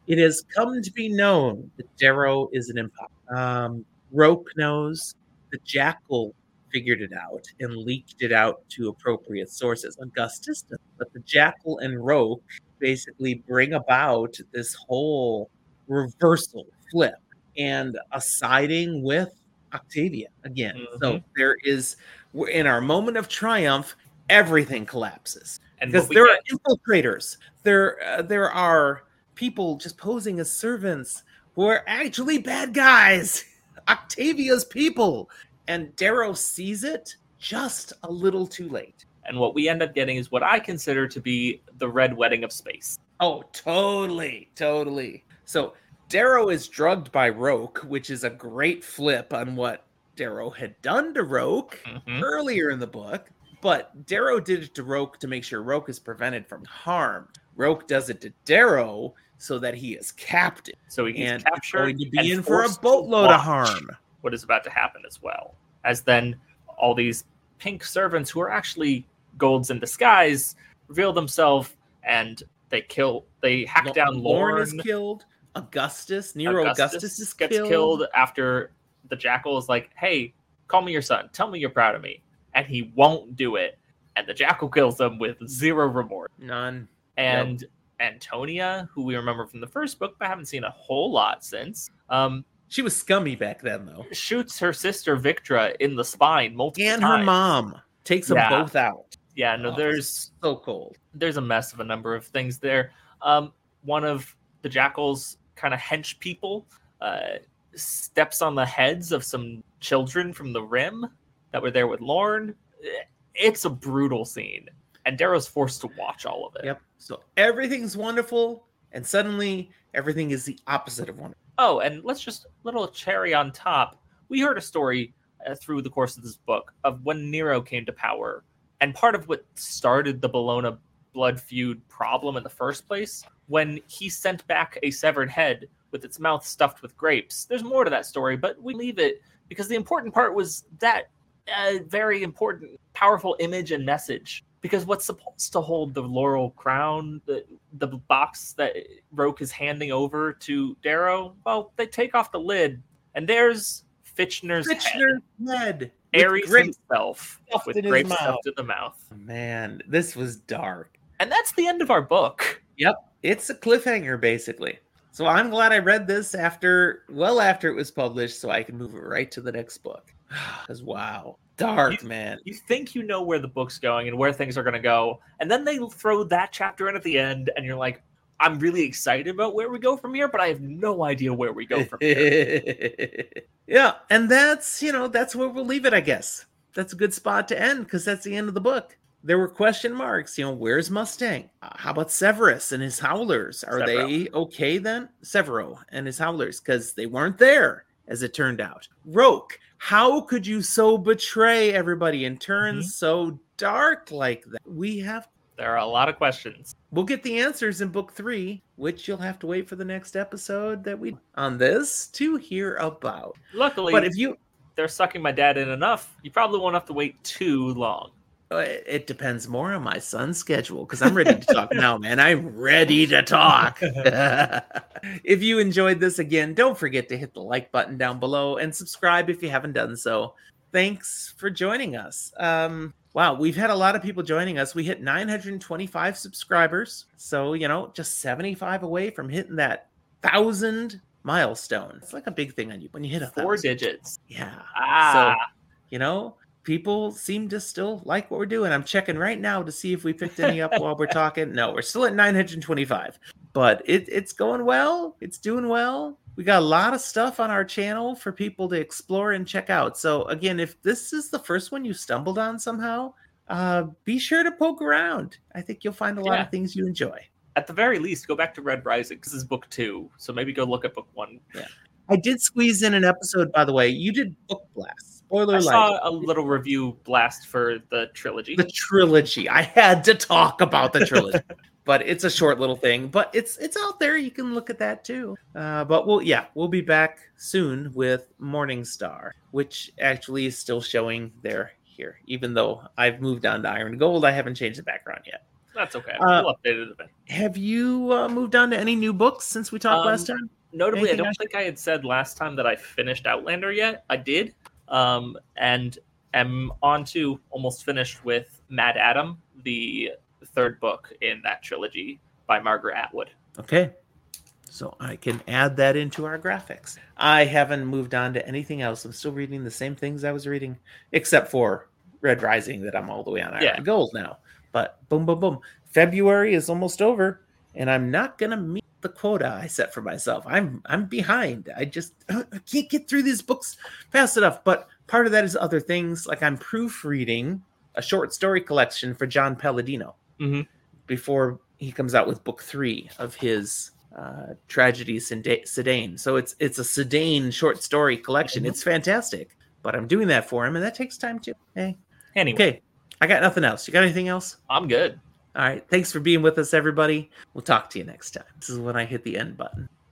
it has come to be known that Darrow is an imposter. Um, Roque knows. The Jackal figured it out and leaked it out to appropriate sources. Augustus, but the Jackal and Roque basically bring about this whole reversal, flip, and a siding with Octavia again. Mhm. So there is in our moment of triumph, everything collapses And because there get- are infiltrators. There uh, there are people just posing as servants who are actually bad guys. Octavia's people, and Darrow sees it just a little too late. and what we end up getting is what I consider to be the red wedding of space. Oh, totally, totally. So Darrow is drugged by Roque, which is a great flip on what Darrow had done to Roque Mhm. earlier in the book. But Darrow did it to Roque to make sure Roque is prevented from harm. Roque does it to Darrow so that he is captive So he gets and captured going to be in for a boatload of harm. What is about to happen as well? As then all these pink servants who are actually golds in disguise reveal themselves and they kill. They hack Lo- down Lorn Lorn. is killed. Augustus, Nero Augustus, is gets killed. killed after the jackal is like, "Hey, call me your son. Tell me you're proud of me," and he won't do it. And the jackal kills him with zero remorse. None. And Antonia, who we remember from the first book, but haven't seen a whole lot since, um, She was scummy back then, though. shoots her sister Victra in the spine multiple And her mom takes them both out. Yeah, no, Oh. there's So cold. there's a mess of a number of things there. Um, one of the jackal's kind of hench people uh, steps on the heads of some children from the rim that were there with Lorn. It's a brutal scene, and Darrow's forced to watch all of it. Yep. So everything's wonderful, and suddenly everything is the opposite of wonderful. Oh, and let's just little cherry on top. We heard a story uh, through the course of this book of when Nero came to power, and part of what started the Bellona blood feud problem in the first place when he sent back a severed head with its mouth stuffed with grapes. There's more to that story, but we leave it because the important part was that uh, very important, powerful image and message. Because what's supposed to hold the laurel crown, the the box that Roque is handing over to Darrow, well, they take off the lid, and there's Fitchner's head. Fitchner head. Ares grapes. himself stuffed with in his grapes mouth. stuffed in the mouth. Man, this was dark. And that's the end of our book. Yep. It's a cliffhanger, basically. So I'm glad I read this after, well, after it was published, so I can move it right to the next book. Because wow, dark, man. You think you know where the book's going and where things are going to go, and then they throw that chapter in at the end, and you're like, I'm really excited about where we go from here, but I have no idea where we go from here. yeah, and that's you know that's where we'll leave it. I guess that's a good spot to end because that's the end of the book. There were question marks. You know, where's Mustang? Uh, how about Severus and his Howlers? Are they okay then? Sevro and his Howlers because they weren't there, as it turned out. Roque, how could you so betray everybody and turn Mhm. so dark like that? We have There are a lot of questions. We'll get the answers in book three, which you'll have to wait for the next episode that we on this to hear about. Luckily, But if you, they're sucking my dad in enough, you probably won't have to wait too long. Uh, it depends more on my son's schedule because I'm ready to talk now, man. I'm ready to talk. if you enjoyed this again, don't forget to hit the like button down below and subscribe if you haven't done so. Thanks for joining us. Um, wow, we've had a lot of people joining us. We hit 925 subscribers, so you know, just 75 away from hitting that thousand milestone. It's like a big thing on you when you hit a Four thousand. digits. Yeah, Ah, you know, people seem to still like what we're doing. I'm checking right now to see if we picked any up while we're talking. No, we're still at 925, but it, it's going well. It's doing well. We got a lot of stuff on our channel for people to explore and check out. So, again, if this is the first one you stumbled on somehow, uh, be sure to poke around. I think you'll find a lot Yeah. of things you enjoy. at the very least, go back to Red Rising. This is book two, so maybe go look at book one. Yeah. I did squeeze in an episode, by the way. You did Book Blast. Spoiler I saw a little review blast for the trilogy. the trilogy. I had to talk about the trilogy, but it's a short little thing. But it's it's out there. You can look at that too. Uh, but we'll yeah, we'll be back soon with Morning Star, which actually is still showing there here. Even though I've moved on to Iron Gold, I haven't changed the background yet. That's okay. Uh, we'll update it a bit. Have you uh, moved on to any new books since we talked Um, last time? Notably, anything I I don't think I had said last time that I finished Outlander yet. I did, um, and am on to almost finished with MaddAddam, the third book in that trilogy by Margaret Atwood. Okay. So I can add that into our graphics. I haven't moved on to anything else. I'm still reading the same things I was reading, except for Red Rising that I'm all the way on Yeah. Iron Gold now. But boom, boom, boom. February is almost over, and I'm not gonna meet the quota I set for myself. I'm I'm behind. I just I can't get through these books fast enough. But part of that is other things. Like I'm proofreading a short story collection for John Palladino Mhm. before he comes out with book three of his uh, tragedy Sedaine. So it's it's a Sedaine short story collection. Mhm. It's fantastic. But I'm doing that for him, and that takes time too. Hey, Anyway, okay. I got nothing else. You got anything else? I'm good. All right. Thanks for being with us, everybody. We'll talk to you next time. This is when I hit the end button.